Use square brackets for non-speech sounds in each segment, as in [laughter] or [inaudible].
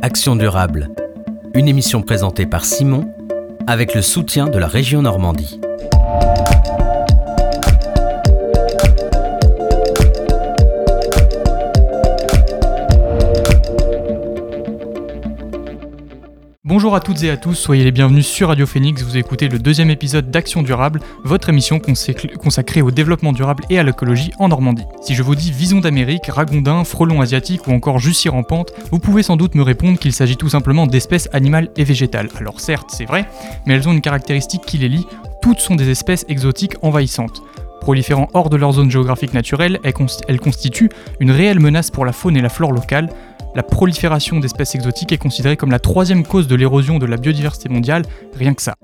Action durable, une émission présentée par Simon avec le soutien de la région Normandie. Bonjour à toutes et à tous, soyez les bienvenus sur Radio Phoenix, vous écoutez le deuxième épisode d'Action Durable, votre émission consacrée au développement durable et à l'écologie en Normandie. Si je vous dis vison d'Amérique, ragondin, frelon asiatique ou encore jussi rampante, vous pouvez sans doute me répondre qu'il s'agit tout simplement d'espèces animales et végétales. Alors certes, c'est vrai, mais elles ont une caractéristique qui les lie, toutes sont des espèces exotiques envahissantes. Proliférant hors de leur zone géographique naturelle, elles constituent une réelle menace pour la faune et la flore locale, la prolifération d'espèces exotiques est considérée comme la troisième cause de l'érosion de la biodiversité mondiale, rien que ça.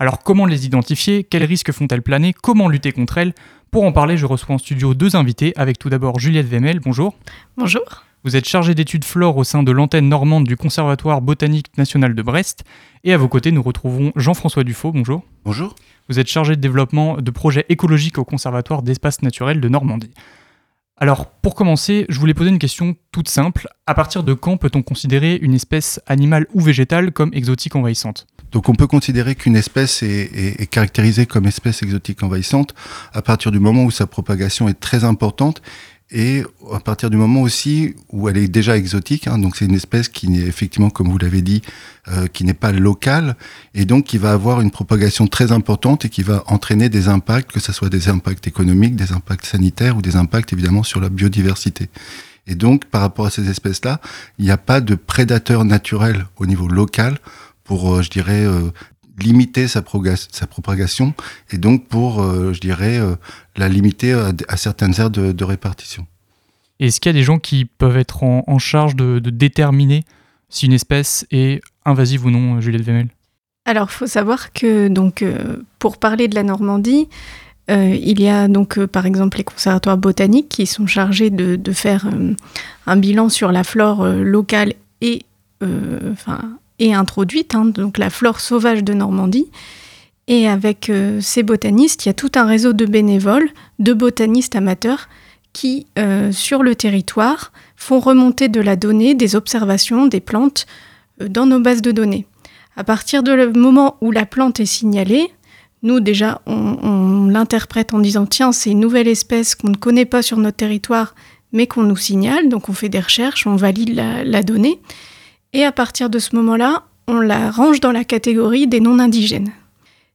Alors comment les identifier? Quels risques font-elles planer? Comment lutter contre elles? Pour en parler, je reçois en studio deux invités, avec tout d'abord Juliette Vemel, bonjour. Bonjour. Vous êtes chargée d'études flore au sein de l'antenne normande du Conservatoire botanique national de Brest. Et à vos côtés, nous retrouvons Jean-François Dufaux, bonjour. Bonjour. Vous êtes chargé de développement de projets écologiques au Conservatoire d'espaces naturels de Normandie. Alors, pour commencer, je voulais poser une question toute simple. À partir de quand peut-on considérer une espèce animale ou végétale comme exotique envahissante? Donc on peut considérer qu'une espèce est, caractérisée comme espèce exotique envahissante à partir du moment où sa propagation est très importante et à partir du moment aussi où elle est déjà exotique, hein, donc c'est une espèce qui n'est effectivement, comme vous l'avez dit, euh, qui n'est pas locale, et donc qui va avoir une propagation très importante et qui va entraîner des impacts, que ce soit des impacts économiques, des impacts sanitaires ou des impacts évidemment sur la biodiversité. Et donc par rapport à ces espèces-là, il n'y a pas de prédateur naturel au niveau local pour, euh, je dirais, euh, limiter sa, sa, propagation et donc pour, euh, je dirais, euh, la limiter à, certaines aires de, répartition. Est-ce qu'il y a des gens qui peuvent être en, charge de, déterminer si une espèce est invasive ou non, Juliette Vemel Alors, il faut savoir que, donc, euh, pour parler de la Normandie, il y a donc par exemple les conservatoires botaniques qui sont chargés de, de faire un bilan sur la flore locale et enfin et introduite, hein, donc la flore sauvage de Normandie. Et avec euh, ces botanistes, il y a tout un réseau de bénévoles, de botanistes amateurs qui, euh, sur le territoire, font remonter de la donnée, des observations, des plantes euh, dans nos bases de données. À partir du moment où la plante est signalée, nous déjà, on, l'interprète en disant tiens, c'est une nouvelle espèce qu'on ne connaît pas sur notre territoire, mais qu'on nous signale. Donc on fait des recherches, on valide la donnée. Et à partir de ce moment-là, on la range dans la catégorie des non-indigènes.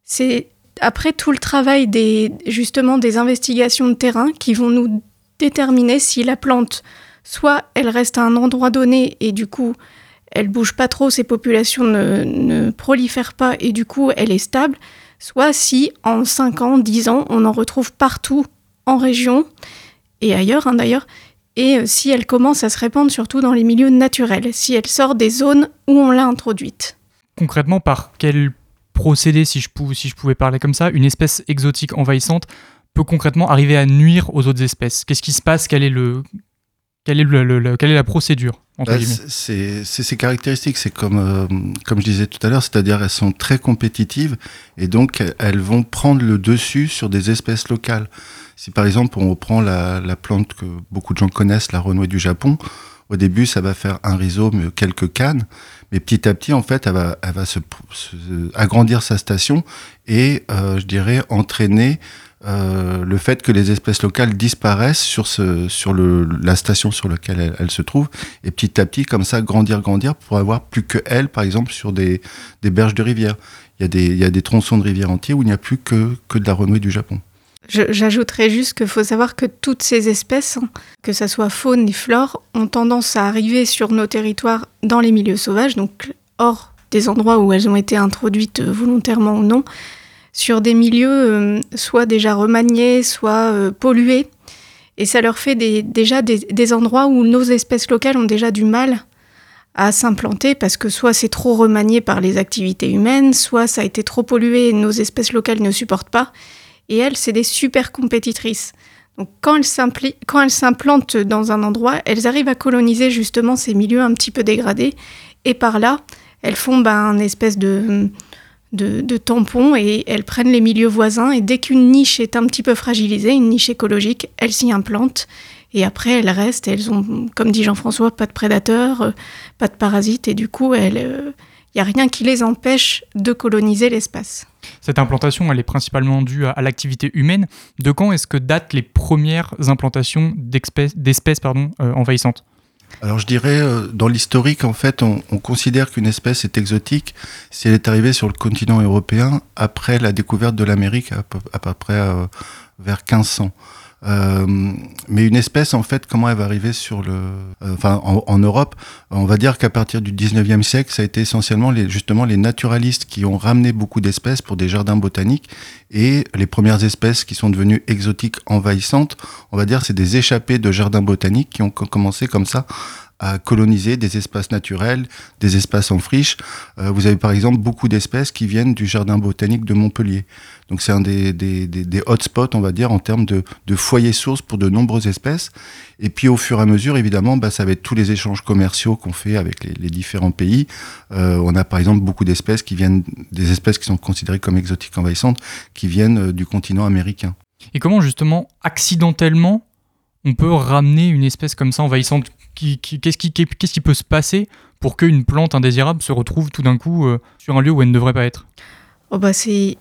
C'est après tout le travail des, justement des investigations de terrain qui vont nous déterminer si la plante, soit elle reste à un endroit donné et du coup elle bouge pas trop, ses populations ne, prolifèrent pas et du coup elle est stable, soit si en 5 ans, 10 ans, on en retrouve partout en région et ailleurs hein, d'ailleurs, et euh, si elle commence à se répandre surtout dans les milieux naturels, si elle sort des zones où on l'a introduite. Concrètement, par quel procédé, si je, pouvais, si je pouvais parler comme ça, une espèce exotique envahissante peut concrètement arriver à nuire aux autres espèces? Qu'est-ce qui se passe? Quel est le, quelle est, le, quelle est la procédure bah, C'est ces caractéristiques, c'est comme, euh, comme je disais tout à l'heure, c'est-à-dire elles sont très compétitives et donc elles vont prendre le dessus sur des espèces locales. Si par exemple on reprend la, la plante que beaucoup de gens connaissent, la renouée du Japon, au début ça va faire un rhizome, quelques cannes, mais petit à petit en fait elle va, elle va se, agrandir sa station et euh, je dirais entraîner euh, le fait que les espèces locales disparaissent sur, la station sur laquelle elles, se trouvent, et petit à petit, comme ça, grandir, grandir, pour avoir plus que elles, par exemple, sur des, berges de rivière. Il y, a des, tronçons de rivière entiers où il n'y a plus que, que de la renouée du Japon. J'ajouterais juste qu'il faut savoir que toutes ces espèces, que ce soit faune et flore, ont tendance à arriver sur nos territoires dans les milieux sauvages, donc hors des endroits où elles ont été introduites volontairement ou non, sur des milieux euh, soit déjà remaniés, soit euh, pollués. Et ça leur fait déjà des, endroits où nos espèces locales ont déjà du mal à s'implanter parce que soit c'est trop remanié par les activités humaines, soit ça a été trop pollué et nos espèces locales ne supportent pas. Et elles, c'est des super compétitrices. Donc quand elles s'implantent dans un endroit, elles arrivent à coloniser justement ces milieux un petit peu dégradés. Et par là, elles font ben, un espèce de, de, tampons et elles prennent les milieux voisins. Et dès qu'une niche est un petit peu fragilisée, une niche écologique, elles s'y implantent. Et après, elles restent, elles ont, comme dit Jean-François, pas de prédateurs, pas de parasites, et du coup, il n'y a rien qui les empêche de coloniser l'espace. Cette implantation, elle est principalement due à, l'activité humaine. De quand est-ce que datent les premières implantations d'espèces envahissantes? Alors je dirais, euh, dans l'historique, en fait, on, considère qu'une espèce est exotique si elle est arrivée sur le continent européen après la découverte de l'Amérique à, peu près euh, vers 1500. Euh, mais une espèce, en fait, comment elle va arriver sur le, enfin, en, Europe, on va dire qu'à partir du 19e siècle, ça a été essentiellement les, justement les naturalistes qui ont ramené beaucoup d'espèces pour des jardins botaniques et les premières espèces qui sont devenues exotiques envahissantes, on va dire, c'est des échappées de jardins botaniques qui ont commencé comme ça à coloniser des espaces naturels, des espaces en friche. Euh, vous avez par exemple beaucoup d'espèces qui viennent du jardin botanique de Montpellier. Donc c'est un des, hotspots, on va dire, en termes de, de foyers sources pour de nombreuses espèces. Et puis au fur et à mesure, évidemment, bah, ça va être tous les échanges commerciaux qu'on fait avec les, les différents pays. Euh, on a par exemple beaucoup d'espèces qui viennent, des espèces qui sont considérées comme exotiques envahissantes, qui viennent euh, du continent américain. Et comment justement, accidentellement, on peut ramener une espèce comme ça envahissante Qu'est-ce qui, peut se passer pour qu'une plante indésirable se retrouve tout d'un coup euh, sur un lieu où elle ne devrait pas être? Oh bah c'est,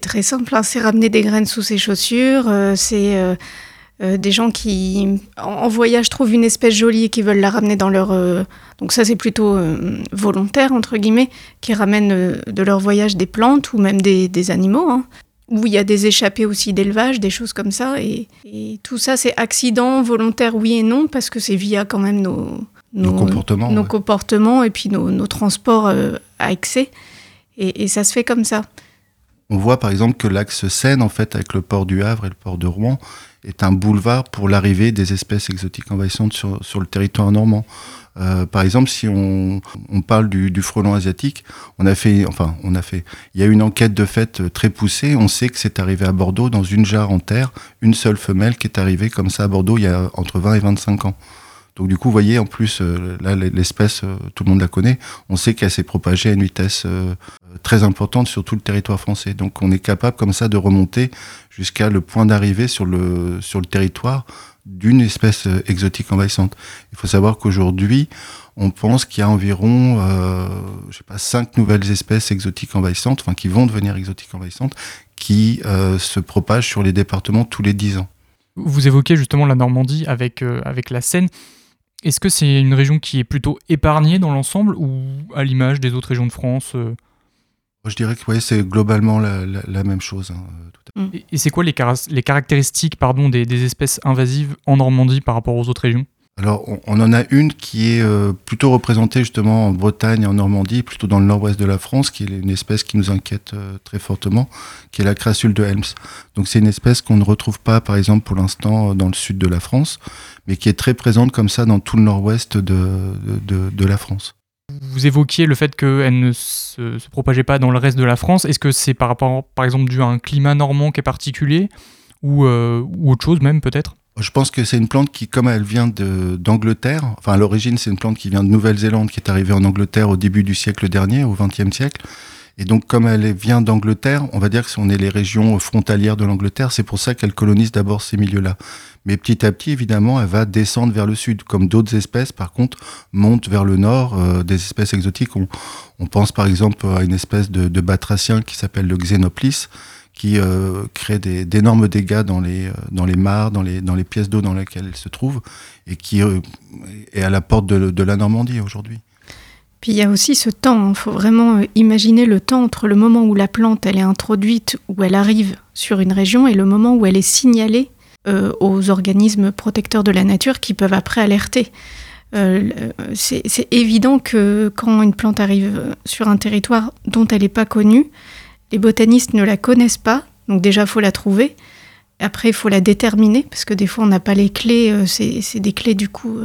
très simple, hein. c'est ramener des graines sous ses chaussures, euh, c'est euh, des gens qui en, voyage trouvent une espèce jolie et qui veulent la ramener dans leur... donc ça c'est plutôt volontaire, entre guillemets, qui ramènent de leur voyage des plantes ou même des, animaux. Hein où il y a des échappées aussi d'élevage, des choses comme ça. Et, tout ça, c'est accident, volontaire, oui et non, parce que c'est via quand même nos, nos, comportements, nos comportements et puis nos, transports euh, à excès. Et, ça se fait comme ça. On voit par exemple que l'axe Seine, en fait, avec le port du Havre et le port de Rouen, est un boulevard pour l'arrivée des espèces exotiques envahissantes sur, sur le territoire normand. Euh, par exemple, si on, on parle du, du, frelon asiatique, on a fait, enfin, on a fait, il y a une enquête de fait euh, très poussée. On sait que c'est arrivé à Bordeaux dans une jarre en terre, une seule femelle qui est arrivée comme ça à Bordeaux il y a entre 20 et 25 ans. Donc du coup, vous voyez, en plus, euh, là, l'espèce, tout le monde la connaît. On sait qu'elle s'est propagée à une vitesse très importante sur tout le territoire français. Donc on est capable comme ça de remonter jusqu'à le point d'arrivée sur le, sur le territoire d'une espèce euh, exotique envahissante. Il faut savoir qu'aujourd'hui, on pense qu'il y a environ, euh, je sais pas, cinq nouvelles espèces exotiques envahissantes, enfin qui vont devenir exotiques envahissantes, qui euh, se propagent sur les départements tous les dix ans. Vous évoquez justement la Normandie avec, euh, avec la Seine. Est-ce que c'est une région qui est plutôt épargnée dans l'ensemble ou à l'image des autres régions de France je dirais que c'est globalement la, même chose. Hein, mm. Et, c'est quoi les, les, caractéristiques pardon, des, espèces invasives en Normandie par rapport aux autres régions? Alors, on, en a une qui est euh, plutôt représentée justement en Bretagne et en Normandie, plutôt dans le nord-ouest de la France, qui est une espèce qui nous inquiète euh, très fortement, qui est la crassule de Helms. Donc, c'est une espèce qu'on ne retrouve pas, par exemple, pour l'instant, dans le sud de la France, mais qui est très présente comme ça dans tout le nord-ouest de, la France. Vous évoquiez le fait qu'elle ne se, propageait pas dans le reste de la France. Est-ce que c'est par rapport, par exemple, dû à un climat normand qui est particulier euh, ou autre chose même peut-être? Je pense que c'est une plante qui, comme elle vient d'Angleterre, enfin à l'origine c'est une plante qui vient de Nouvelle-Zélande, qui est arrivée en Angleterre au début du siècle dernier, au XXe siècle. Et donc comme elle vient d'Angleterre, on va dire que si on est les régions frontalières de l'Angleterre, c'est pour ça qu'elle colonise d'abord ces milieux-là. Mais petit à petit, évidemment, elle va descendre vers le sud, comme d'autres espèces, par contre, montent vers le nord, euh, des espèces exotiques. On, on, pense par exemple à une espèce de, de batracien qui s'appelle le Xenoplis, qui euh, crée d'énormes dégâts dans les, euh, dans les mares, dans les, dans les pièces d'eau dans lesquelles elle se trouve, et qui euh, est à la porte de, la Normandie aujourd'hui. Puis il y a aussi ce temps, il hein. faut vraiment imaginer le temps entre le moment où la plante elle est introduite, où elle arrive sur une région, et le moment où elle est signalée euh, aux organismes protecteurs de la nature qui peuvent après alerter. Euh, c'est évident que quand une plante arrive sur un territoire dont elle n'est pas connue, les botanistes ne la connaissent pas, donc déjà il faut la trouver. Après, il faut la déterminer, parce que des fois, on n'a pas les clés, euh, c'est des clés du coup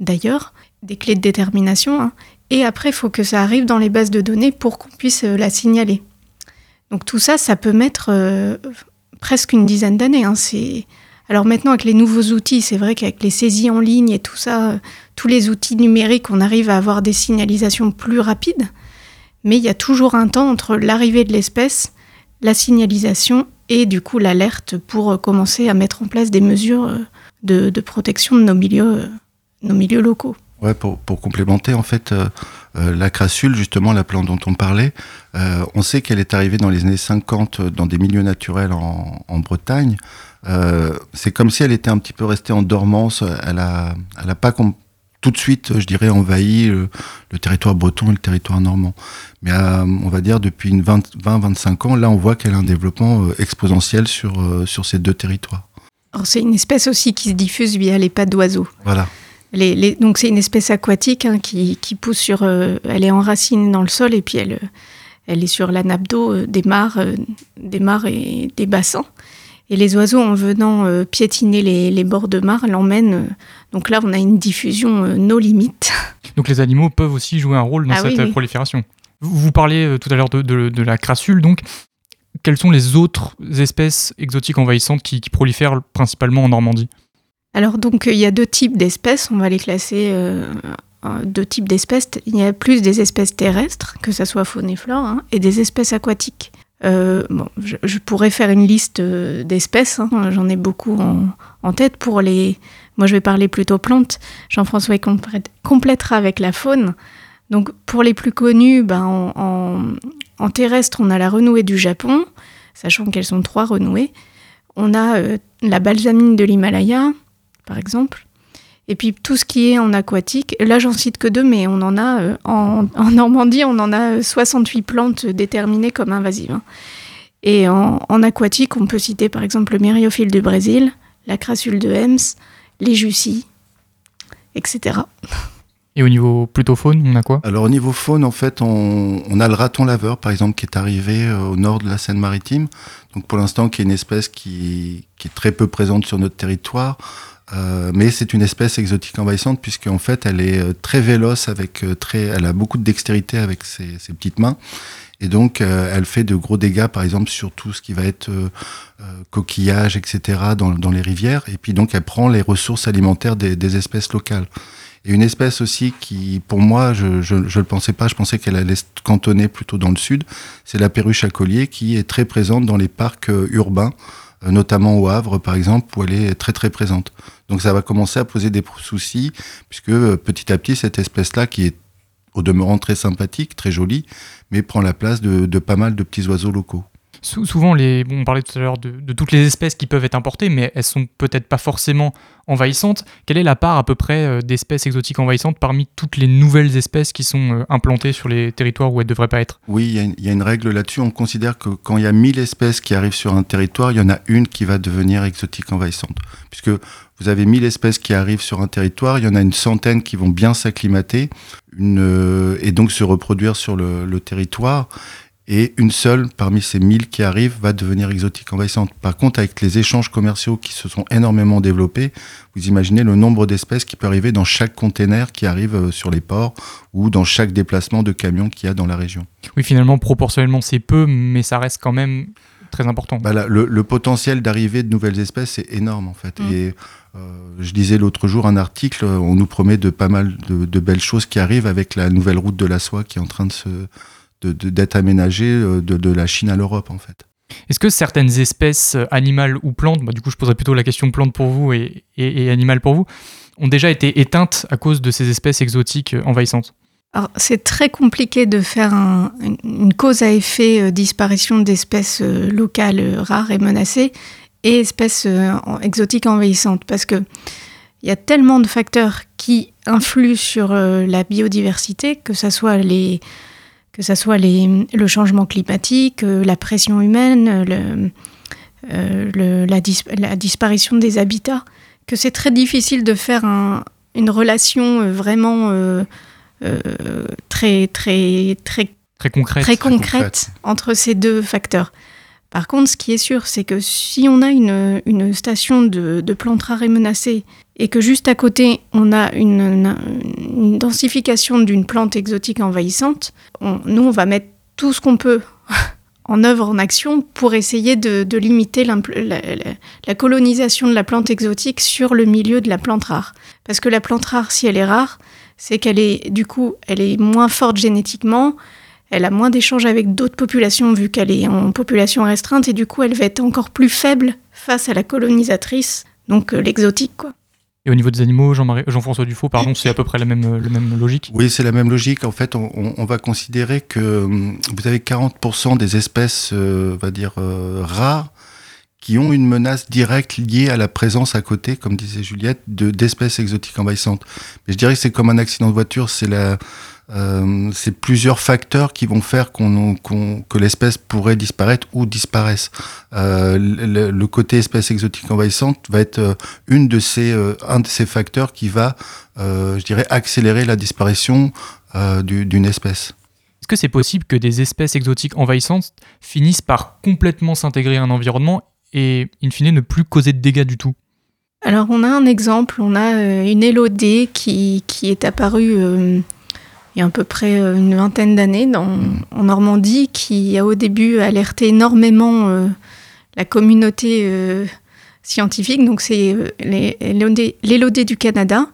d'ailleurs, des clés de détermination. Hein. Et après, il faut que ça arrive dans les bases de données pour qu'on puisse la signaler. Donc tout ça, ça peut mettre presque une dizaine d'années. Hein. Alors maintenant, avec les nouveaux outils, c'est vrai qu'avec les saisies en ligne et tout ça, tous les outils numériques, on arrive à avoir des signalisations plus rapides. Mais il y a toujours un temps entre l'arrivée de l'espèce, la signalisation et du coup l'alerte pour commencer à mettre en place des mesures de, protection de nos milieux, nos milieux locaux. Ouais, pour, complémenter, en fait, la crassule, justement, la plante dont on parlait, on sait qu'elle est arrivée dans les années 50 dans des milieux naturels en, Bretagne. c'est comme si elle était un petit peu restée en dormance. Elle a, elle a pas tout de suite, je dirais, envahi le, territoire breton et le territoire normand. Mais euh, on va dire depuis une 20-25 ans, là, on voit qu'elle a un développement euh, exponentiel sur, euh, sur ces deux territoires. C'est une espèce aussi qui se diffuse via les pattes d'oiseaux. Voilà. Les, donc c'est une espèce aquatique hein, qui, qui, pousse sur... elle est enracinée dans le sol et puis elle, elle est sur la nappe d'eau des mares, des mares et des bassins. Et les oiseaux, en venant euh, piétiner les, bords de mare, l'emmènent. Euh, donc là, on a une diffusion euh, nos limites. [laughs] Donc les animaux peuvent aussi jouer un rôle dans ah cette prolifération. Vous, parlez tout à l'heure de, la crassule, donc quelles sont les autres espèces exotiques envahissantes qui, prolifèrent principalement en Normandie? Alors donc il y a deux types d'espèces, on va les classer deux types d'espèces. Il y a plus des espèces terrestres, que ce soit faune et flore, hein, et des espèces aquatiques. Euh, je, pourrais faire une liste euh, d'espèces, hein, j'en ai beaucoup en, tête. Pour les, moi, je vais parler plutôt plantes. Jean-François complétera avec la faune. Donc, pour les plus connus, ben, en, terrestre, on a la renouée du Japon, sachant qu'elles sont trois renouées. On a euh, la balsamine de l'Himalaya, par exemple. Et puis tout ce qui est en aquatique, là j'en cite que deux, mais on en a euh, en, Normandie, on en a 68 plantes déterminées comme invasives. Hein. Et en, aquatique, on peut citer par exemple le myriophile du Brésil, la crassule de Hems, les jussies, etc. Et au niveau plutôt faune, on a quoi? Alors au niveau faune, en fait, on, a le raton laveur, par exemple, qui est arrivé euh, au nord de la Seine-Maritime. Donc pour l'instant, qui est une espèce qui, qui, est très peu présente sur notre territoire. Euh, mais c'est une espèce exotique envahissante puisqu'en fait elle est euh, très véloce avec euh, très, elle a beaucoup de dextérité avec ses, petites mains et donc elle fait de gros dégâts par exemple sur tout ce qui va être coquillage etc dans, les rivières et puis donc elle prend les ressources alimentaires des, espèces locales. Et une espèce aussi qui, pour moi, je ne le pensais pas, je pensais qu'elle allait se cantonner plutôt dans le sud, c'est la perruche à collier qui est très présente dans les parcs urbains euh, notamment au Havre par exemple, où elle est très très présente. Donc ça va commencer à poser des soucis, puisque euh, petit à petit, cette espèce-là, qui est au demeurant très sympathique, très jolie, mais prend la place de, de pas mal de petits oiseaux locaux souvent, les, on parlait tout à l'heure de, toutes les espèces qui peuvent être importées, mais elles sont peut-être pas forcément envahissantes. Quelle est la part à peu près euh, d'espèces exotiques envahissantes parmi toutes les nouvelles espèces qui sont euh, implantées sur les territoires où elles ne devraient pas être? Oui, il y, a une règle là-dessus. On considère que quand il y a 1000 espèces qui arrivent sur un territoire, il y en a une qui va devenir exotique envahissante. Puisque vous avez 1000 espèces qui arrivent sur un territoire, il y en a une centaine qui vont bien s'acclimater euh, et donc se reproduire sur le, le territoire et une seule parmi ces 1000 qui arrivent va devenir exotique envahissante. Par contre, avec les échanges commerciaux qui se sont énormément développés, vous imaginez le nombre d'espèces qui peut arriver dans chaque container qui arrive euh, sur les ports ou dans chaque déplacement de camion qu'il y a dans la région. Oui, finalement, proportionnellement, c'est peu, mais ça reste quand même très important. Bah le, potentiel d'arrivée de nouvelles espèces est énorme en fait. Mm. Et euh, je disais l'autre jour un article, on nous promet de pas mal de, de, belles choses qui arrivent avec la nouvelle route de la soie qui est en train de se, d'être aménagé euh, de, la Chine à l'Europe en fait. Est-ce que certaines espèces euh, animales ou plantes, bah, du coup je poserai plutôt la question plante pour vous et, et, animale pour vous, ont déjà été éteintes à cause de ces espèces exotiques euh, envahissantes? Alors, c'est très compliqué de faire une cause à effet disparition d'espèces locales rares et menacées et espèces exotiques envahissantes parce que il y a tellement de facteurs qui influent sur la biodiversité, que ce soit les, que ce soit les, le changement climatique, euh, la pression humaine, le, euh, la, la, disparition des habitats, que c'est très difficile de faire un, une relation euh, vraiment très, très, très, très concrète, très concrète. entre ces deux facteurs. Par contre, ce qui est sûr, c'est que si on a une, station de, plantes rares et menacées et que juste à côté, on a une, densification d'une plante exotique envahissante, nous, on va mettre tout ce qu'on peut [laughs] en œuvre, en action, pour essayer de, limiter la, la, la, colonisation de la plante exotique sur le milieu de la plante rare. Parce que la plante rare, si elle est rare, c'est qu'elle est, du coup, elle est moins forte génétiquement, elle a moins d'échanges avec d'autres populations vu qu'elle est en population restreinte et du coup elle va être encore plus faible face à la colonisatrice donc l'exotique, quoi. Et au niveau des animaux, Jean-François Dufaux, pardon, c'est à peu près la même, la même logique? Oui, c'est la même logique. En fait, on, on, va considérer que hum, vous avez 40% des espèces, on va dire, rares qui ont une menace directe liée à la présence à côté, comme disait Juliette, de d'espèces exotiques envahissantes. Mais je dirais que c'est comme un accident de voiture, c'est la euh, c'est plusieurs facteurs qui vont faire qu'on, que l'espèce pourrait disparaître ou disparaisse. Euh, le, côté espèce exotique envahissante va être euh, une de ces, euh, un de ces facteurs qui va, euh, je dirais, accélérer la disparition d'une espèce. Est-ce que c'est possible que des espèces exotiques envahissantes finissent par complètement s'intégrer à un environnement et, in fine, ne plus causer de dégâts du tout? Alors, on a un exemple, on a une élodée qui, qui est apparue euh, il y a à peu près euh, une vingtaine d'années en Normandie, qui a au début alerté énormément la communauté scientifique. Donc, c'est l'élodée du Canada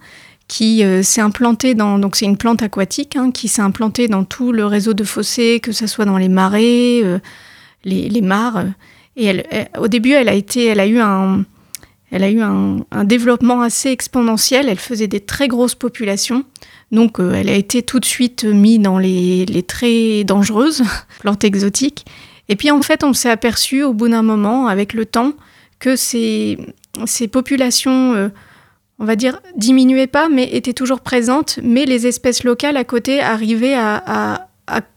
qui s'est implantée dans. Donc, c'est une plante aquatique hein, qui s'est implantée dans tout le réseau de fossés, que ce soit dans les marais, les, les mares. Et elle, au début, elle a, été, elle a eu, un, elle a eu un, développement assez exponentiel. Elle faisait des très grosses populations. Donc, euh, elle a été tout de suite mise dans les, très dangereuses [laughs] plantes exotiques. Et puis, en fait, on s'est aperçu au bout d'un moment, avec le temps, que ces, populations, euh, on va dire, diminuaient pas, mais étaient toujours présentes. Mais les espèces locales à côté arrivaient à,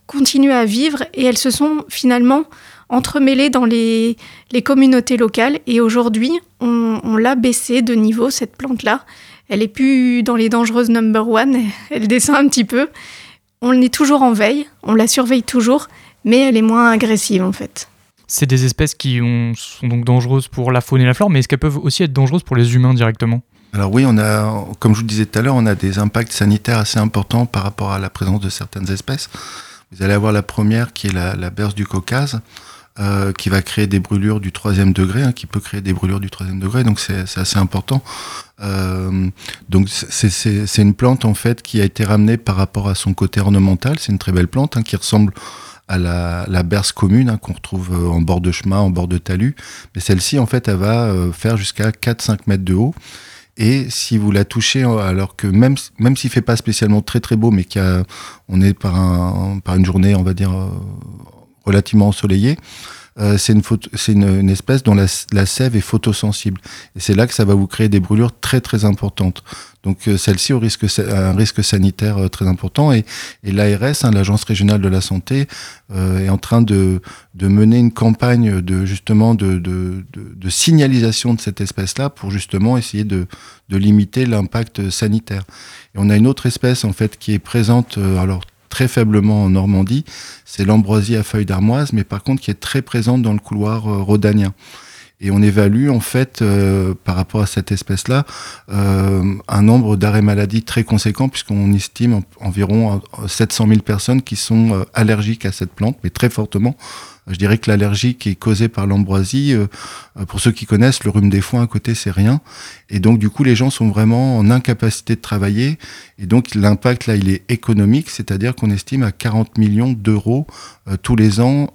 continuer à vivre et elles se sont finalement entremêlée dans les, les communautés locales. Et aujourd'hui, on, l'a baissé de niveau, cette plante-là. Elle est plus dans les dangereuses number one, elle descend un petit peu. On est toujours en veille, on la surveille toujours, mais elle est moins agressive en fait. C'est des espèces qui sont donc dangereuses pour la faune et la flore, mais est-ce qu'elles peuvent aussi être dangereuses pour les humains directement? Alors oui, on a, comme je vous le disais tout à l'heure, on a des impacts sanitaires assez importants par rapport à la présence de certaines espèces. Vous allez avoir la première qui est la, la berce du Caucase. Euh, qui va créer des brûlures du troisième degré, hein, qui peut créer des brûlures du troisième degré, donc c'est assez important. Euh, donc c'est une plante en fait qui a été ramenée par rapport à son côté ornemental. C'est une très belle plante hein, qui ressemble à la, la berce commune hein, qu'on retrouve euh, en bord de chemin, en bord de talus. Mais celle-ci en fait elle va euh, faire jusqu'à 4-5 mètres de haut. Et si vous la touchez, alors que même, même s'il fait pas spécialement très très beau, mais qu'on est par, un, par une journée, on va dire, relativement ensoleillé, euh, c'est une, une, une, espèce dont la, sève est photosensible. Et c'est là que ça va vous créer des brûlures très très importantes. Donc euh, celle-ci risque, a un risque sanitaire euh, très important. Et, et l'ARS, hein, l'Agence régionale de la santé, est en train de, de, mener une campagne de justement de, de, de signalisation de cette espèce-là pour justement essayer de, limiter l'impact sanitaire. Et on a une autre espèce en fait qui est présente, alors très faiblement en Normandie, c'est l'ambroisie à feuilles d'armoise, mais par contre qui est très présente dans le couloir euh, rhodanien. Et on évalue en fait euh, par rapport à cette espèce-là euh, un nombre d'arrêts maladie très conséquent puisqu'on estime environ 700 000 personnes qui sont allergiques à cette plante, mais très fortement. Je dirais que l'allergie qui est causée par l'ambroisie, euh, euh, pour ceux qui connaissent, le rhume des foins à côté, c'est rien. Et donc, du coup, les gens sont vraiment en incapacité de travailler. Et donc, l'impact, là, il est économique, c'est-à-dire qu'on estime à 40 millions d'euros tous les ans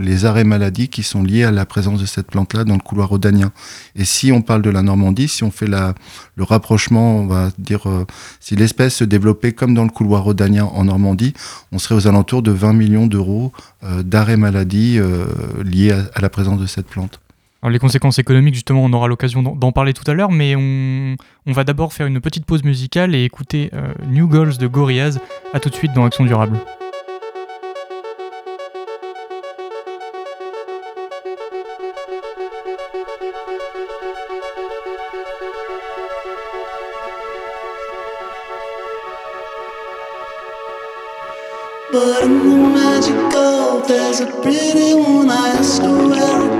les arrêts maladie qui sont liés à la présence de cette plante-là dans le couloir rhodanien. Et si on parle de la Normandie, si on fait le rapprochement, on va dire, si l'espèce se développait comme dans le couloir rhodanien en Normandie, on serait aux alentours de 20 millions d'euros d'arrêts maladie euh, liées à, la présence de cette plante. les conséquences économiques, justement, on aura l'occasion d'en parler tout à l'heure, mais on, va d'abord faire une petite pause musicale et écouter euh, New Girls de Gorillaz. A tout de suite dans Action Durable. But in the magic magical, there's a pretty one. I ask her where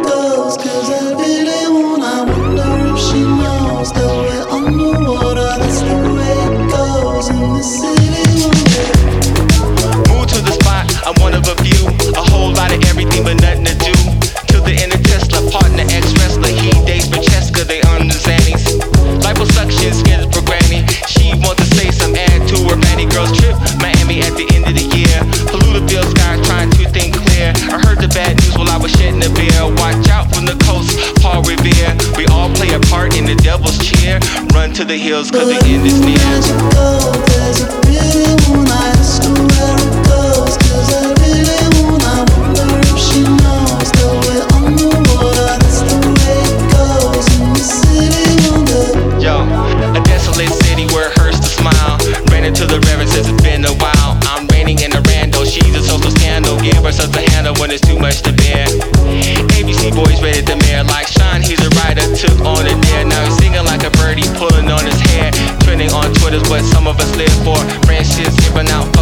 some of us live for. Friendships skipping out,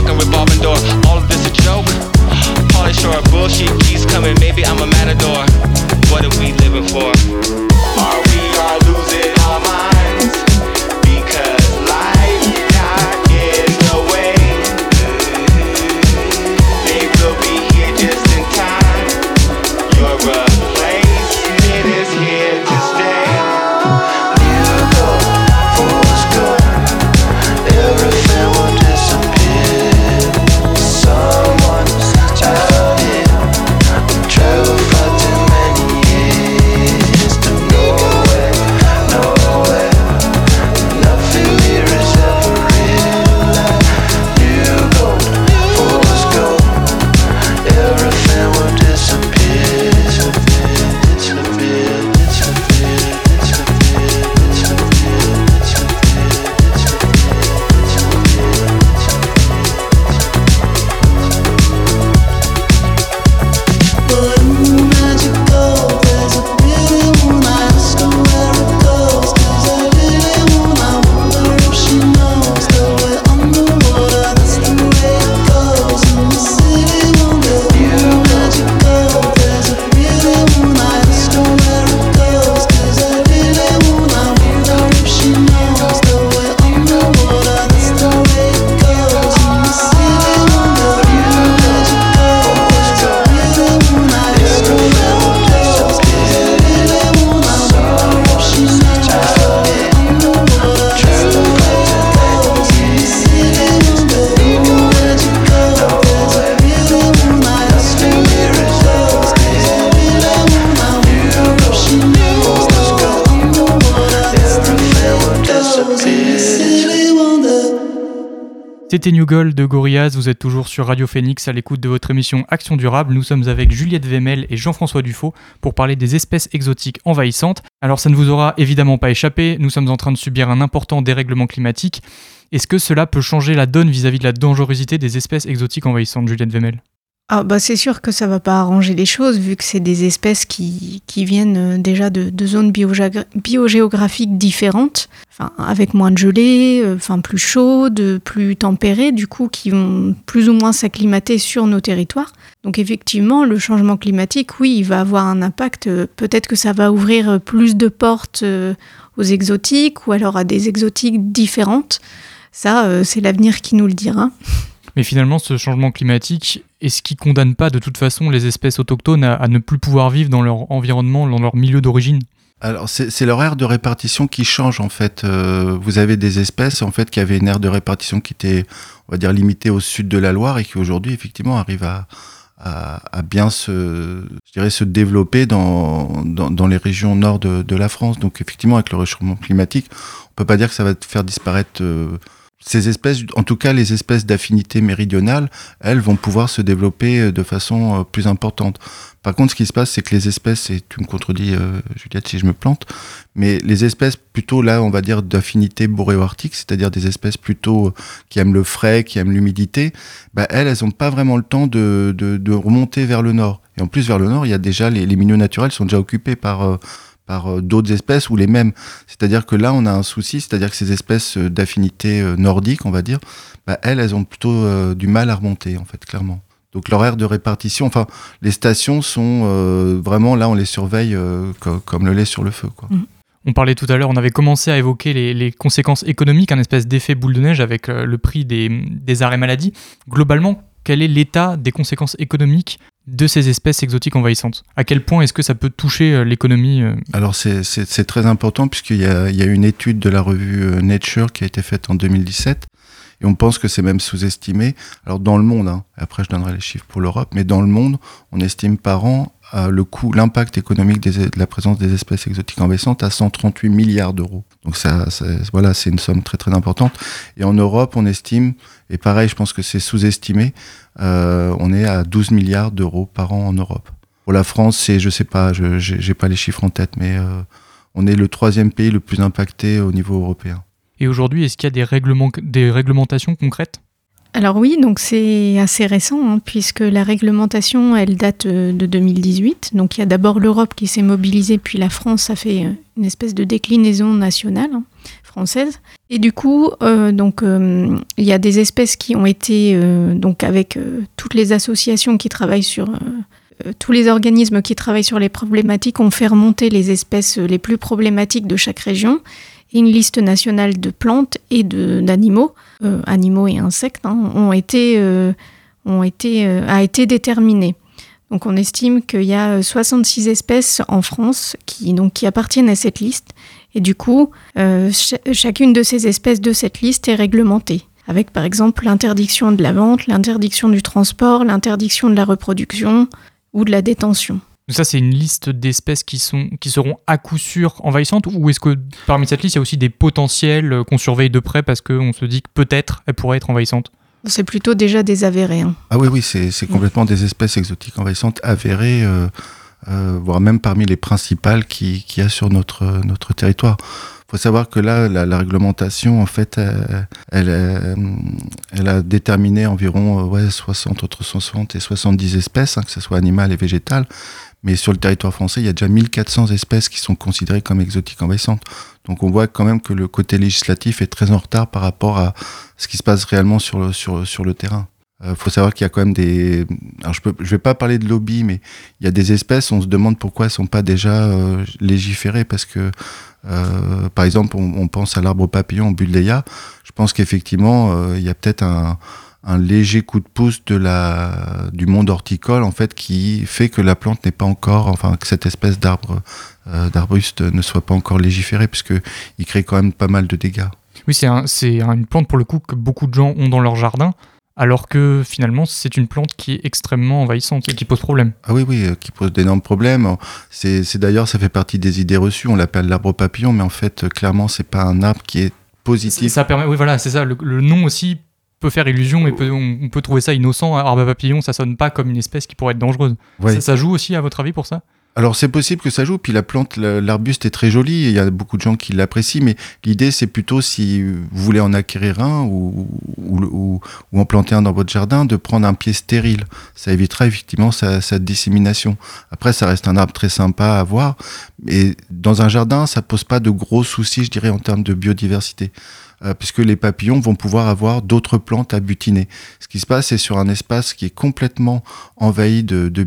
C'était New Gold de Gorillaz, vous êtes toujours sur Radio Phoenix à l'écoute de votre émission Action Durable. Nous sommes avec Juliette Vemel et Jean-François Dufaux pour parler des espèces exotiques envahissantes. Alors ça ne vous aura évidemment pas échappé, nous sommes en train de subir un important dérèglement climatique. Est-ce que cela peut changer la donne vis-à-vis de la dangerosité des espèces exotiques envahissantes, Juliette Vemel Ah bah c'est sûr que ça va pas arranger les choses vu que c'est des espèces qui, qui viennent euh, déjà de, de zones biogéogra- biogéographiques différentes, enfin avec moins de gelée, euh, enfin plus chaudes, plus tempérées, du coup qui vont plus ou moins s'acclimater sur nos territoires. Donc effectivement, le changement climatique, oui, il va avoir un impact. euh, Peut-être que ça va ouvrir plus de portes aux exotiques ou alors à des exotiques différentes. Ça, c'est l'avenir qui nous le dira. Mais finalement, ce changement climatique, est-ce qui condamne pas de toute façon les espèces autochtones à, ne plus pouvoir vivre dans leur environnement, dans leur milieu d'origine Alors, c'est leur aire de répartition qui change, en fait. Euh, vous avez des espèces, en fait, qui avaient une aire de répartition qui était, on va dire, limitée au sud de la Loire et qui, aujourd'hui, effectivement, arrivent à, bien se, je se développer dans, dans, les régions nord de, de la France. Donc, effectivement, avec le réchauffement climatique, on peut pas dire que ça va faire disparaître euh, ces espèces, en tout cas les espèces d'affinité méridionale, elles vont pouvoir se développer euh, de façon euh, plus importante. Par contre, ce qui se passe, c'est que les espèces, et tu me contredis, euh, Juliette, si je me plante, mais les espèces plutôt là, on va dire d'affinité boréo-arctique, c'est-à-dire des espèces plutôt qui aiment le frais, qui aiment l'humidité, bah, elles, elles n'ont pas vraiment le temps de, de, remonter vers le nord. Et en plus, vers le nord, il y a déjà les, les milieux naturels sont déjà occupés par par euh, d'autres espèces ou les mêmes. C'est-à-dire que là, on a un souci, c'est-à-dire que ces espèces euh, d'affinité euh, nordique, on va dire, bah, elles, elles ont plutôt du mal à remonter, en fait, clairement. Donc l'horaire de répartition, enfin, les stations sont vraiment là, on les surveille co- comme le lait sur le feu. Quoi. On parlait tout à l'heure, on avait commencé à évoquer les, conséquences économiques, un espèce d'effet boule de neige avec le prix des, des arrêts maladie. Globalement, quel est l'état des conséquences économiques de ces espèces exotiques envahissantes À quel point est-ce que ça peut toucher euh, l'économie euh, Alors c'est- très important puisqu'il y y a une étude de la revue euh, Nature qui a été faite en 2017 et on pense que c'est même sous-estimé. Alors dans le monde, hein, après je donnerai les chiffres pour l'Europe, mais dans le monde, on estime par an euh, le coût, l'impact économique de la présence des espèces exotiques envahissantes à 138 milliards d'euros. Donc ça, voilà, c'est une somme très très importante. Et en Europe, on estime, et pareil, je pense que c'est sous-estimé, euh, on est à 12 milliards d'euros par an en Europe. Pour la France, c'est, je sais pas, je j'ai pas les chiffres en tête, mais euh, on est le troisième pays le plus impacté au niveau européen. Et aujourd'hui, est-ce qu'il y a des, règlements, des réglementations concrètes? Alors oui, donc c'est assez récent, hein, puisque la réglementation, elle date euh, de 2018. Donc il y a d'abord l'Europe qui s'est mobilisée, puis la France a fait euh, une espèce de déclinaison nationale hein, française. Et du coup, euh, donc il y a des espèces qui ont été, donc avec toutes les associations qui travaillent sur, tous les organismes qui travaillent sur les problématiques, ont fait remonter les espèces les plus problématiques de chaque région une liste nationale de plantes et d'animaux, euh, animaux et insectes, hein, ont été, euh, ont été, euh, a été déterminée. Donc on estime qu'il y a euh, 66 espèces en France qui, donc, qui appartiennent à cette liste. Et du coup, cha- chacune de ces espèces de cette liste est réglementée. Avec par exemple l'interdiction de la vente, l'interdiction du transport, l'interdiction de la reproduction ou de la détention. Donc Ça, c'est une liste d'espèces qui, sont, qui seront à coup sûr envahissantes Ou est-ce que parmi cette liste, il y a aussi des potentiels euh, qu'on surveille de près parce qu'on se dit que peut-être elles pourraient être envahissantes C'est plutôt déjà des avérés. hein. Ah oui, oui, c'est c'est complètement des espèces exotiques envahissantes avérées, euh, euh, voire même parmi les principales qui- qu'il y a sur notre, notre territoire. Il faut savoir que là, la, la réglementation, en fait, elle, elle a déterminé environ ouais, 60, entre 60 et 70 espèces, hein, que ce soit animales et végétales. Mais sur le territoire français, il y a déjà 1400 espèces qui sont considérées comme exotiques envahissantes. Donc on voit quand même que le côté législatif est très en retard par rapport à ce qui se passe réellement sur le, terrain. Il faut savoir qu'il y a quand même des. Alors je ne vais pas parler de lobby, mais il y a des espèces, on se demande pourquoi elles ne sont pas déjà euh, légiférées. Parce que, euh, par exemple, on, pense à l'arbre papillon, Buddleia. Je pense qu'effectivement, euh, il y a peut-être un, un léger coup de pouce de la, du monde horticole, en fait, qui fait que la plante n'est pas encore. Enfin, que cette espèce d'arbre, euh, d'arbuste ne soit pas encore légiférée, puisqu'il crée quand même pas mal de dégâts. Oui, c'est un- c'est un- une plante pour le coup que beaucoup de gens ont dans leur jardin, alors que finalement, c'est une plante qui est extrêmement envahissante et qui pose problème. Ah oui, oui, euh, qui pose d'énormes problèmes. C'est c'est d'ailleurs, ça fait partie des idées reçues. On l'appelle l'arbre papillon, mais en fait, euh, clairement, c'est pas un arbre qui est positif. Ça permet, oui, voilà, c'est ça. Le, le nom aussi peut faire illusion et peut- on, on peut trouver ça innocent. Arbre à papillon, ça sonne pas comme une espèce qui pourrait être dangereuse. Ouais. Ça, ça joue aussi, à votre avis, pour ça? Alors c'est possible que ça joue. Puis la plante, l'arbuste est très joli. et Il y a beaucoup de gens qui l'apprécient, mais l'idée c'est plutôt si vous voulez en acquérir un ou, ou, ou- ou en planter un dans votre jardin, de prendre un pied stérile. Ça évitera effectivement sa, sa dissémination. Après, ça reste un arbre très sympa à voir, mais dans un jardin, ça pose pas de gros soucis, je dirais, en termes de biodiversité. Euh, puisque les papillons vont pouvoir avoir d'autres plantes à butiner. Ce qui se passe, c'est sur un espace qui est complètement envahi de, de.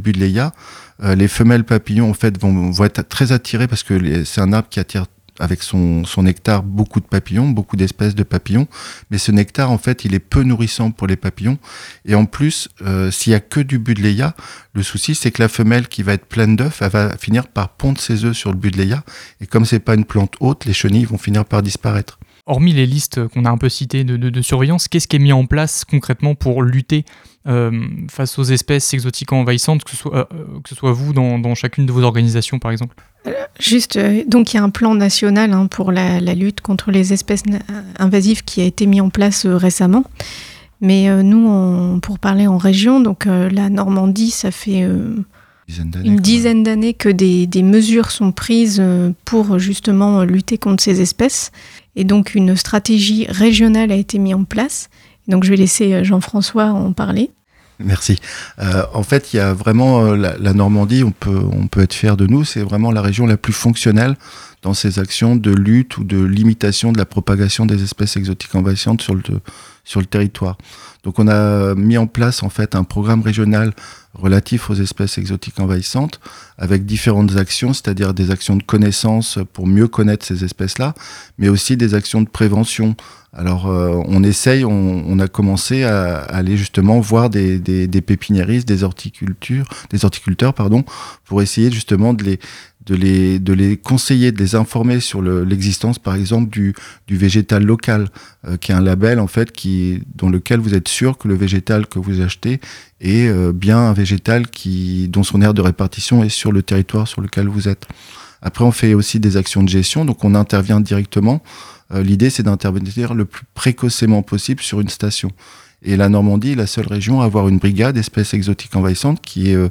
Euh, les femelles papillons, en fait, vont, vont être très attirées parce que c'est un arbre qui attire avec son, son nectar beaucoup de papillons, beaucoup d'espèces de papillons. Mais ce nectar, en fait, il est peu nourrissant pour les papillons. Et en plus, euh, s'il y a que du Buddleia, le souci, c'est que la femelle qui va être pleine d'œufs, elle va finir par pondre ses œufs sur le Buddleia. Et comme c'est pas une plante haute, les chenilles vont finir par disparaître. Hormis les listes qu'on a un peu citées de, surveillance, qu'est-ce qui est mis en place concrètement pour lutter euh, face aux espèces exotiques envahissantes, que ce soit, euh, vous dans, chacune de vos organisations, par exemple? Juste, euh, donc il y a un plan national hein, pour la, lutte contre les espèces invasives qui a été mis en place récemment. Mais nous, pour parler en région, donc la Normandie, ça fait une dizaine d'années que des, des mesures sont prises euh, pour justement lutter contre ces espèces. Et donc une stratégie régionale a été mise en place. Donc je vais laisser euh, Jean-François en parler. Merci. Euh, en fait, il y a vraiment euh, la, la Normandie, on peut, on peut être fier de nous, c'est vraiment la région la plus fonctionnelle dans ses actions de lutte ou de limitation de la propagation des espèces exotiques envahissantes sur le, sur le territoire. Donc on a mis en place en fait un programme régional relatif aux espèces exotiques envahissantes avec différentes actions, c'est-à-dire des actions de connaissance pour mieux connaître ces espèces-là, mais aussi des actions de prévention. Alors on essaye, on, a commencé à, aller justement voir des, des, des pépiniéristes, des horticulteurs, des horticulteurs pardon, pour essayer justement de les de les, de les conseiller, de les informer sur l'existence, par exemple, du, du végétal local, euh, qui est un label, en fait, qui, dans lequel vous êtes sûr que le végétal que vous achetez est euh, bien un végétal qui, dont son aire de répartition est sur le territoire sur lequel vous êtes. Après, on fait aussi des actions de gestion, donc on intervient directement. Euh, l'idée, c'est d'intervenir le plus précocement possible sur une station. Et la Normandie est la seule région à avoir une brigade espèces exotiques envahissantes qui est euh,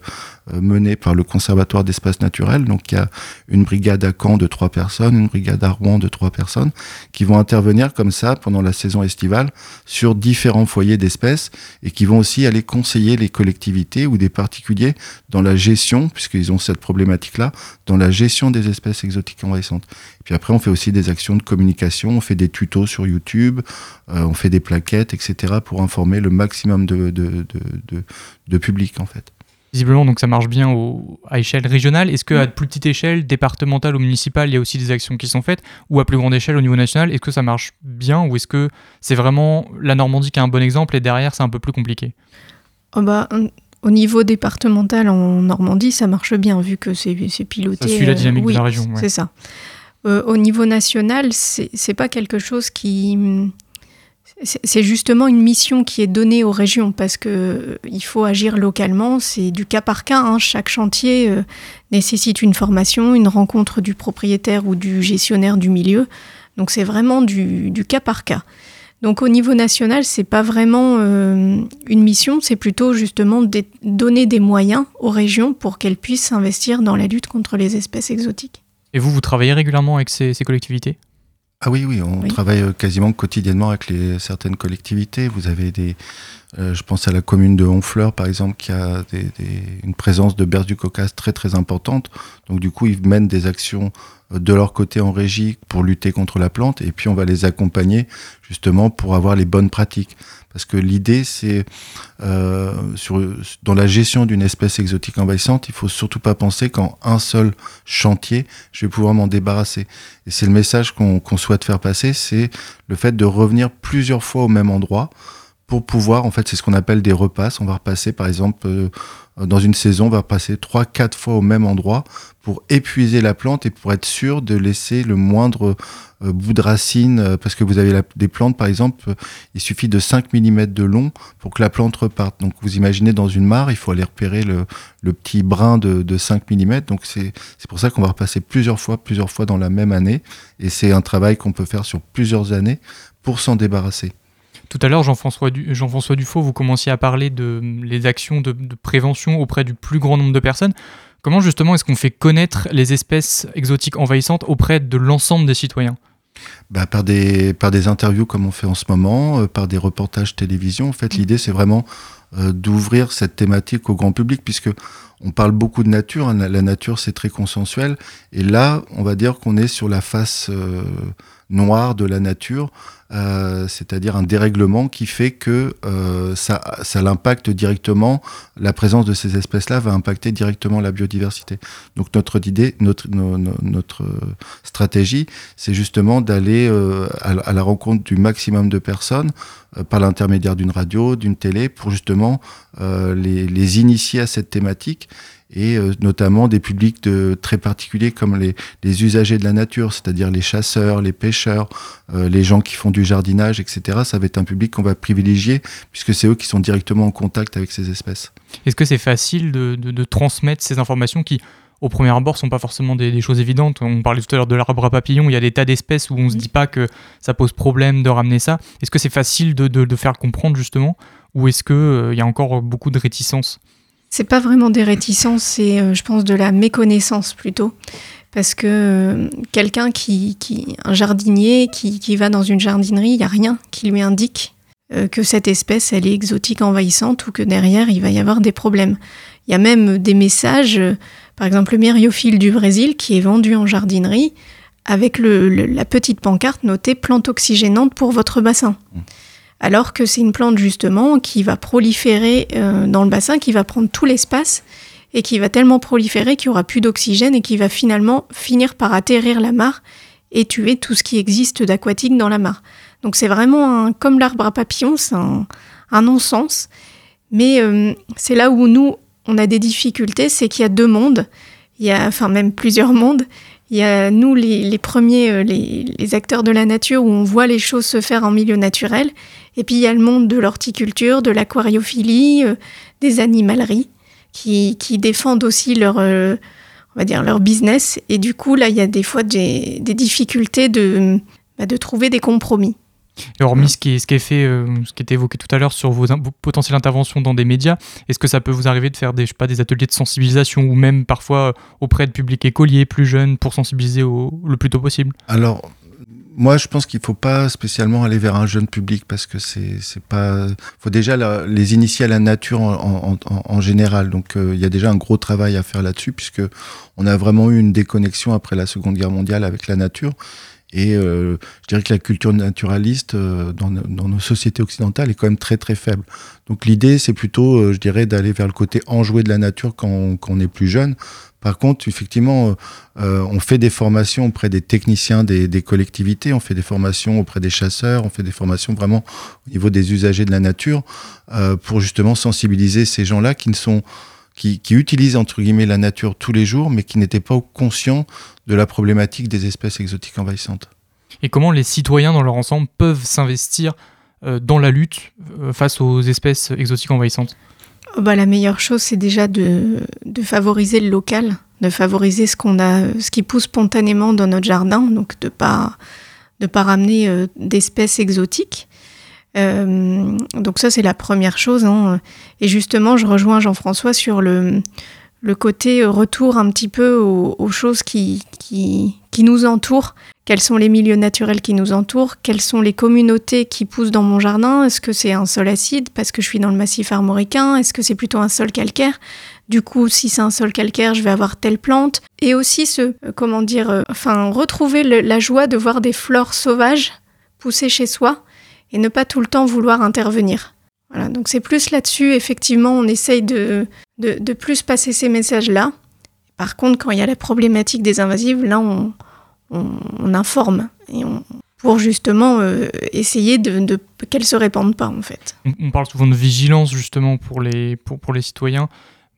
menée par le Conservatoire d'espaces naturels. Donc il y a une brigade à Caen de trois personnes, une brigade à Rouen de trois personnes, qui vont intervenir comme ça pendant la saison estivale sur différents foyers d'espèces et qui vont aussi aller conseiller les collectivités ou des particuliers dans la gestion, puisqu'ils ont cette problématique-là, dans la gestion des espèces exotiques envahissantes. Et puis après, on fait aussi des actions de communication, on fait des tutos sur YouTube, euh, on fait des plaquettes, etc., pour informer le maximum de, de, de, de public, en fait. Visiblement, donc ça marche bien au, à échelle régionale. Est-ce qu'à plus petite échelle, départementale ou municipale, il y a aussi des actions qui sont faites Ou à plus grande échelle, au niveau national, est-ce que ça marche bien Ou est-ce que c'est vraiment la Normandie qui a un bon exemple et derrière, c'est un peu plus compliqué? Oh bah, Au niveau départemental en Normandie, ça marche bien, vu que c'est piloté. Ça suit la dynamique de la région. C'est ça. Euh, au niveau national, c'est pas quelque chose qui c'est justement une mission qui est donnée aux régions parce que euh, il faut agir localement. C'est du cas par cas. Hein. Chaque chantier euh, nécessite une formation, une rencontre du propriétaire ou du gestionnaire du milieu. Donc c'est vraiment du, cas par cas. Donc au niveau national, c'est pas vraiment euh, une mission, c'est plutôt justement donner des moyens aux régions pour qu'elles puissent s'investir dans la lutte contre les espèces exotiques. Et vous, vous travaillez régulièrement avec ces collectivités? Ah oui, oui, on travaille euh, quasiment quotidiennement avec les, certaines collectivités. Vous avez des, euh, je pense à la commune de Honfleur, par exemple, qui a des, une présence de berce du Caucase très très importante. Donc du coup, ils mènent des actions euh, de leur côté en régie pour lutter contre la plante, et puis on va les accompagner justement pour avoir les bonnes pratiques. Parce que l'idée, c'est euh, dans la gestion d'une espèce exotique envahissante, il faut surtout pas penser qu'en un seul chantier, je vais pouvoir m'en débarrasser. Et c'est le message qu'on souhaite faire passer, c'est le fait de revenir plusieurs fois au même endroit pour pouvoir, en fait, c'est ce qu'on appelle des repasses. On va repasser, par exemple, euh, dans une saison, on va trois, quatre fois au même endroit pour épuiser la plante et pour être sûr de laisser le moindre euh, bout de racine, euh, parce que vous avez des plantes, par exemple, il suffit de 5 mm de long pour que la plante reparte. Donc vous imaginez dans une mare, il faut aller repérer le, petit brin de, de 5 mm. Donc c'est pour ça qu'on va repasser plusieurs fois, plusieurs fois dans la même année. Et c'est un travail qu'on peut faire sur plusieurs années pour s'en débarrasser. Tout à l'heure, Jean-François Jean Dufaux, vous commenciez à parler de les actions de, prévention auprès du plus grand nombre de personnes. Comment justement est-ce qu'on fait connaître les espèces exotiques envahissantes auprès de l'ensemble des citoyens? Bah, par, des, par des interviews comme on fait en ce moment, euh, par des reportages télévision. En fait, l'idée, c'est vraiment euh, d'ouvrir cette thématique au grand public, puisque on parle beaucoup de nature. Hein. la nature, c'est très consensuel. Et là, on va dire qu'on est sur la face euh, noire de la nature, euh, c'est-à-dire un dérèglement qui fait que euh, ça, ça l'impacte directement, la présence de ces espèces-là va impacter directement la biodiversité. Donc notre idée, notre, notre stratégie, c'est justement d'aller euh, à, la rencontre du maximum de personnes par l'intermédiaire d'une radio, d'une télé, pour justement les, les initier à cette thématique et euh, notamment des publics de, très particuliers comme les, les usagers de la nature, c'est-à-dire les chasseurs, les pêcheurs, euh, les gens qui font du jardinage, etc. Ça va être un public qu'on va privilégier puisque c'est eux qui sont directement en contact avec ces espèces. Est-ce que c'est facile de, de, de, transmettre ces informations qui, au premier abord, sont pas forcément des, des choses évidentes? On parlait tout à l'heure de l'arbre à papillon, il y a des tas d'espèces où on se dit pas que ça pose problème de ramener ça. Est-ce que c'est facile de, de, faire comprendre justement? Ou est-ce qu'il euh, il y a encore beaucoup de réticences? C'est pas vraiment des réticences, c'est, euh, je pense, de la méconnaissance plutôt. Parce que euh, quelqu'un qui, un jardinier qui, qui va dans une jardinerie, il n'y a rien qui lui indique euh, que cette espèce, elle est exotique, envahissante, ou que derrière, il va y avoir des problèmes. Il y a même des messages, par exemple le myriophile du Brésil, qui est vendu en jardinerie, avec le, la petite pancarte notée plante oxygénante pour votre bassin. Mmh alors que c'est une plante justement qui va proliférer euh, dans le bassin, qui va prendre tout l'espace et qui va tellement proliférer qu'il n'y aura plus d'oxygène et qui va finalement finir par atterrir la mare et tuer tout ce qui existe d'aquatique dans la mare. Donc c'est vraiment comme l'arbre à papillon, c'est un, non-sens. Mais euh, c'est là où nous, on a des difficultés, c'est qu'il y a deux mondes, il y a, enfin même plusieurs mondes. Il y a nous, les, premiers, euh, les, acteurs de la nature, où on voit les choses se faire en milieu naturel. Et puis il y a le monde de l'horticulture, de l'aquariophilie, euh, des animaleries, qui, qui, défendent aussi leur, euh, on va dire, leur business. Et du coup, là, il y a des fois des, des difficultés de, bah, de trouver des compromis. Et hormis ce qui, est, ce qui est fait, euh, ce qui était évoqué tout à l'heure sur vos, vos, potentielles interventions dans des médias, est-ce que ça peut vous arriver de faire des, je sais pas, des ateliers de sensibilisation ou même parfois auprès de publics écoliers plus jeunes pour sensibiliser au, le plus tôt possible? Alors, moi, je pense qu'il faut pas spécialement aller vers un jeune public parce que c'est c'est pas. faut déjà les initier à la nature en, en, en général. Donc, euh, il y a déjà un gros travail à faire là-dessus puisque on a vraiment eu une déconnexion après la Seconde Guerre mondiale avec la nature. Et euh, je dirais que la culture naturaliste euh, dans, dans, nos sociétés occidentales est quand même très très faible. Donc l'idée, c'est plutôt, euh, je dirais, d'aller vers le côté enjoué de la nature quand on, quand on est plus jeune. Par contre, effectivement, euh, on fait des formations auprès des techniciens des, des, collectivités, on fait des formations auprès des chasseurs, on fait des formations vraiment au niveau des usagers de la nature euh, pour justement sensibiliser ces gens-là qui ne sont qui, qui, utilisent entre guillemets la nature tous les jours, mais qui n'étaient pas conscients de la problématique des espèces exotiques envahissantes. Et comment les citoyens dans leur ensemble peuvent s'investir euh, dans la lutte euh, face aux espèces exotiques envahissantes? Oh bah, La meilleure chose, c'est déjà de, de, favoriser le local, de favoriser ce, qu'on a, ce qui pousse spontanément dans notre jardin, donc de ne pas, de pas ramener euh, d'espèces exotiques. Euh, donc ça, c'est la première chose. Hein. Et justement, je rejoins Jean-François sur le, le côté retour un petit peu aux, choses qui, qui, qui, nous entourent. Quels sont les milieux naturels qui nous entourent? Quelles sont les communautés qui poussent dans mon jardin? Est-ce que c'est un sol acide parce que je suis dans le massif armoricain? Est-ce que c'est plutôt un sol calcaire? Du coup, si c'est un sol calcaire, je vais avoir telle plante. Et aussi ce, euh, comment dire, euh, enfin, retrouver la joie de voir des fleurs sauvages pousser chez soi et ne pas tout le temps vouloir intervenir. Voilà, donc c'est plus là-dessus, effectivement, on essaye de, de, plus passer ces messages-là. Par contre, quand il y a la problématique des invasives, là, on, on, informe et on, pour justement euh, essayer de, qu'elles se répandent pas, en fait. On, parle souvent de vigilance, justement, pour les, pour, pour les citoyens,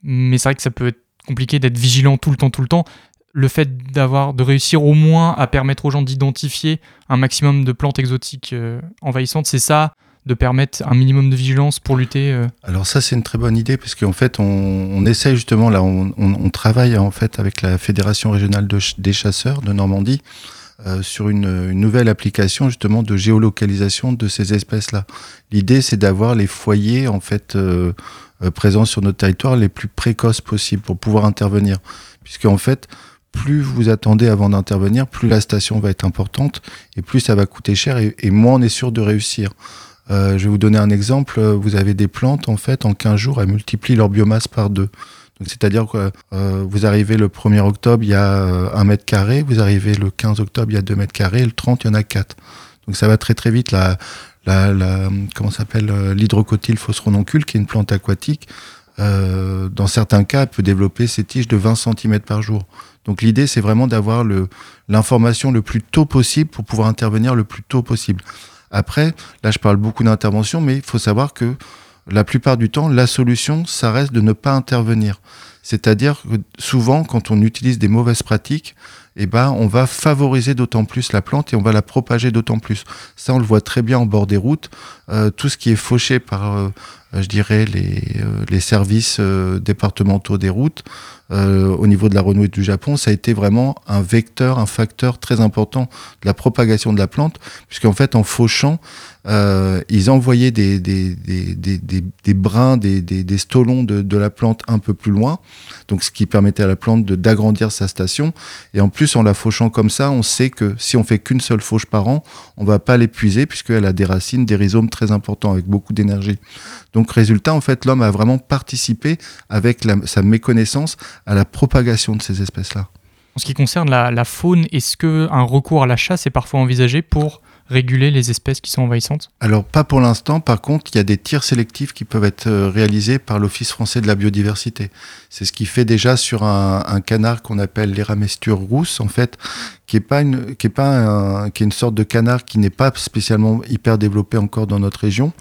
mais c'est vrai que ça peut être compliqué d'être vigilant tout le temps, tout le temps le fait d'avoir de réussir au moins à permettre aux gens d'identifier un maximum de plantes exotiques euh, envahissantes, c'est ça de permettre un minimum de vigilance pour lutter euh... Alors ça c'est une très bonne idée parce qu'en fait on, essaie justement là on, travaille en fait avec la fédération régionale des chasseurs de Normandie euh, sur une, nouvelle application justement de géolocalisation de ces espèces là. L'idée c'est d'avoir les foyers en fait présents sur notre territoire les plus précoces possibles pour pouvoir intervenir puisque en fait plus vous attendez avant d'intervenir, plus la station va être importante et plus ça va coûter cher et, moins on est sûr de réussir. Euh, je vais vous donner un exemple. Vous avez des plantes, en fait, en 15 jours, elles multiplient leur biomasse par deux. C'est-à-dire que euh, vous arrivez le 1er octobre, il y a euh, un mètre carré, vous arrivez le 15 octobre, il y a 2 mètres carrés, le 30, il y en a 4. Donc ça va très très vite. La, la, la comment s'appelle l'hydrocotyle phosrononcule, qui est une plante aquatique, euh, dans certains cas, elle peut développer ses tiges de 20 cm par jour. Donc l'idée, c'est vraiment d'avoir l'information le, le plus tôt possible pour pouvoir intervenir le plus tôt possible. Après, là, je parle beaucoup d'intervention, mais il faut savoir que la plupart du temps, la solution, ça reste de ne pas intervenir. C'est-à-dire que souvent, quand on utilise des mauvaises pratiques, eh ben, on va favoriser d'autant plus la plante et on va la propager d'autant plus. Ça, on le voit très bien en bord des routes. Euh, tout ce qui est fauché par, euh, je dirais, les, euh, les services départementaux des routes, au niveau de la renouée du Japon, ça a été vraiment un vecteur, un facteur très important de la propagation de la plante, puisqu'en fait, en fauchant, euh, ils envoyaient des, brins, des, stolons de, la plante un peu plus loin, donc ce qui permettait à la plante d'agrandir sa station. Et en plus, en la fauchant comme ça, on sait que si on fait qu'une seule fauche par an, on va pas l'épuiser, puisqu'elle a des racines, des rhizomes très importants, avec beaucoup d'énergie. Donc résultat, en fait, l'homme a vraiment participé avec sa méconnaissance à la propagation de ces espèces-là. En ce qui concerne la, la faune, est-ce qu'un recours à la chasse est parfois envisagé pour réguler les espèces qui sont envahissantes Alors pas pour l'instant, par contre, il y a des tirs sélectifs qui peuvent être euh, réalisés par l'Office français de la biodiversité. C'est ce qui fait déjà sur un, canard qu'on appelle l'éramesture rousse, en fait, qui est pas une, qui est pas qui est une sorte de canard qui n'est pas spécialement hyper développé encore dans notre région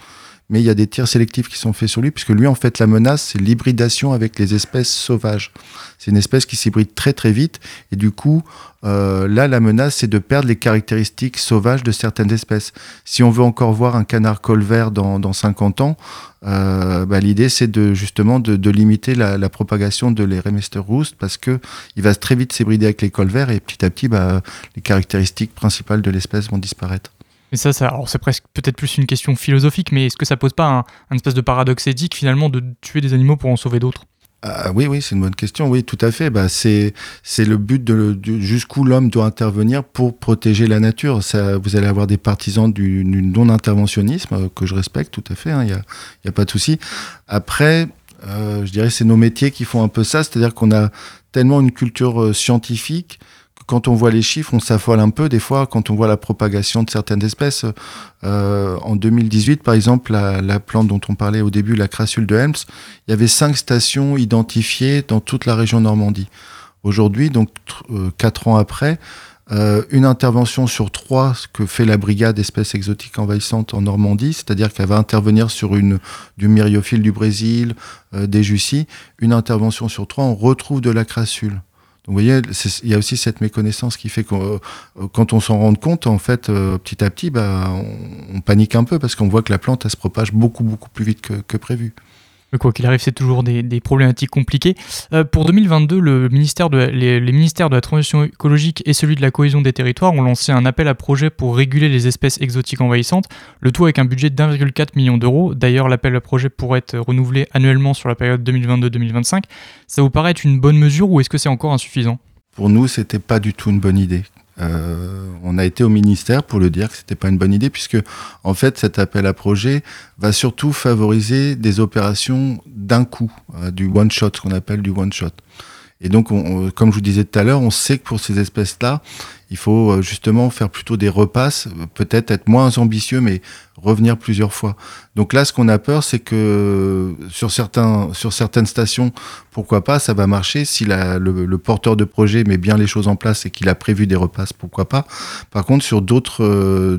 mais il y a des tirs sélectifs qui sont faits sur lui, puisque lui, en fait, la menace, c'est l'hybridation avec les espèces sauvages. C'est une espèce qui s'hybride très très vite, et du coup, euh, là, la menace, c'est de perdre les caractéristiques sauvages de certaines espèces. Si on veut encore voir un canard colvert dans, dans 50 ans, euh, bah, l'idée, c'est de justement de, limiter la, propagation de l'Eremester roost, parce que il va très vite s'hybrider avec les colverts, et petit à petit, bah, les caractéristiques principales de l'espèce vont disparaître. Mais ça, c'est presque peut-être plus une question philosophique, mais est-ce que ça pose pas un, espèce de paradoxe éthique finalement de tuer des animaux pour en sauver d'autres? Ah, oui, oui, c'est une bonne question. Oui, tout à fait. Bah, c'est le but de, jusqu'où l'homme doit intervenir pour protéger la nature. Vous allez avoir des partisans du, du non-interventionnisme euh, que je respecte tout à fait. Il hein, n'y a pas de souci. Après, euh, je dirais c'est nos métiers qui font un peu ça, c'est-à-dire qu'on a tellement une culture euh, scientifique quand on voit les chiffres, on s'affole un peu des fois quand on voit la propagation de certaines espèces. Euh, en 2018, par exemple, la, la, plante dont on parlait au début, la crassule de Helms, il y avait cinq stations identifiées dans toute la région Normandie. Aujourd'hui, donc euh, quatre ans après, euh, une intervention sur trois que fait la brigade d'espèces exotiques envahissantes en Normandie, c'est-à-dire qu'elle va intervenir sur une du myriophile du Brésil, euh, des Jussies. Une intervention sur trois, on retrouve de la crassule. Donc, vous voyez, il y a aussi cette méconnaissance qui fait que euh, quand on s'en rend compte, en fait, euh, petit à petit, bah, on, panique un peu parce qu'on voit que la plante, elle se propage beaucoup, beaucoup plus vite que prévu. Quoi qu'il arrive, c'est toujours des, problématiques compliquées. Euh, pour 2022, le ministère les, les, ministères de la Transition écologique et celui de la cohésion des territoires ont lancé un appel à projet pour réguler les espèces exotiques envahissantes, le tout avec un budget de 1,4 million d'euros. D'ailleurs, l'appel à projet pourrait être renouvelé annuellement sur la période 2022-2025. Ça vous paraît être une bonne mesure ou est-ce que c'est encore insuffisant? Pour nous, c'était pas du tout une bonne idée. Euh, on a été au ministère pour le dire que c'était pas une bonne idée puisque en fait cet appel à projet va surtout favoriser des opérations d'un coup, euh, du one shot, ce qu'on appelle du one shot. Et donc, on, comme je vous disais tout à l'heure, on sait que pour ces espèces-là, il faut euh, justement faire plutôt des repasses, peut-être être moins ambitieux, mais revenir plusieurs fois. Donc là, ce qu'on a peur, c'est que sur, certains, sur certaines stations, pourquoi pas, ça va marcher. Si le, porteur de projet met bien les choses en place et qu'il a prévu des repasses, pourquoi pas. Par contre, sur d'autres euh,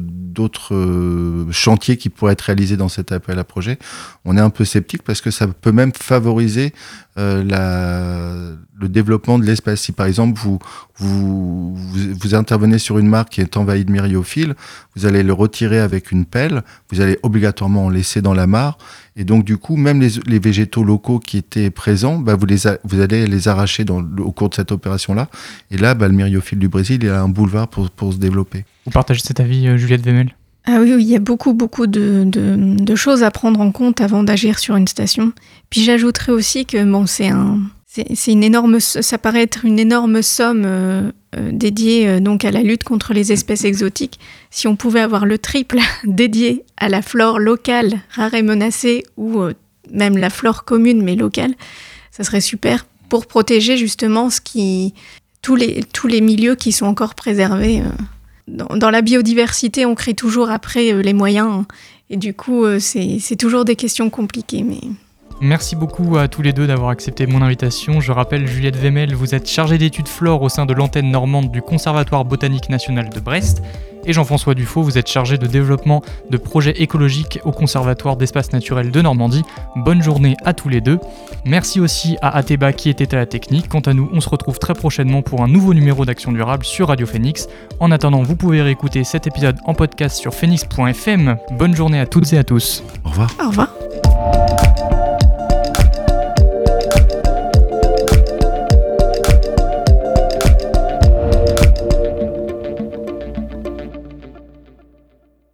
euh, chantiers qui pourraient être réalisés dans cet appel à projet, on est un peu sceptique parce que ça peut même favoriser euh, le développement de l'espèce. Si par exemple vous, vous, vous, vous intervenez sur une marque qui est envahie de myriophiles, vous allez le retirer avec une pelle, vous allez obligatoirement en laisser dans la mare, et donc du coup, même les, les végétaux locaux qui étaient présents, bah, vous, les a, vous allez les arracher dans, au cours de cette opération-là, et là, bah, le myriophile du Brésil, il a un boulevard pour, pour se développer. Vous partagez cet avis, euh, Juliette Vemel ah oui, oui, il y a beaucoup, beaucoup de, de, de choses à prendre en compte avant d'agir sur une station. Puis j'ajouterais aussi que bon, c'est un, c'est une énorme, ça paraît être une énorme somme euh, euh, dédiée euh, donc à la lutte contre les espèces exotiques. Si on pouvait avoir le triple [laughs] dédié à la flore locale, rare et menacée, ou même la flore commune mais locale, ça serait super pour protéger justement tous, les, tous les milieux qui sont encore préservés. Dans, la biodiversité, on crée toujours après les moyens, hein, et du coup, c'est toujours des questions compliquées. Mais... Merci beaucoup à tous les deux d'avoir accepté mon invitation. Je rappelle, Juliette Vemel, vous êtes chargée d'études flore au sein de l'antenne normande du Conservatoire botanique national de Brest. Et Jean-François Dufaux, vous êtes chargé de développement de projets écologiques au Conservatoire d'espaces naturels de Normandie. Bonne journée à tous les deux. Merci aussi à Ateba qui était à la technique. Quant à nous, on se retrouve très prochainement pour un nouveau numéro d'Action Durable sur Radio Phoenix. En attendant, vous pouvez réécouter cet épisode en podcast sur phoenix.fm. Bonne journée à toutes et à tous. Au revoir. Au revoir.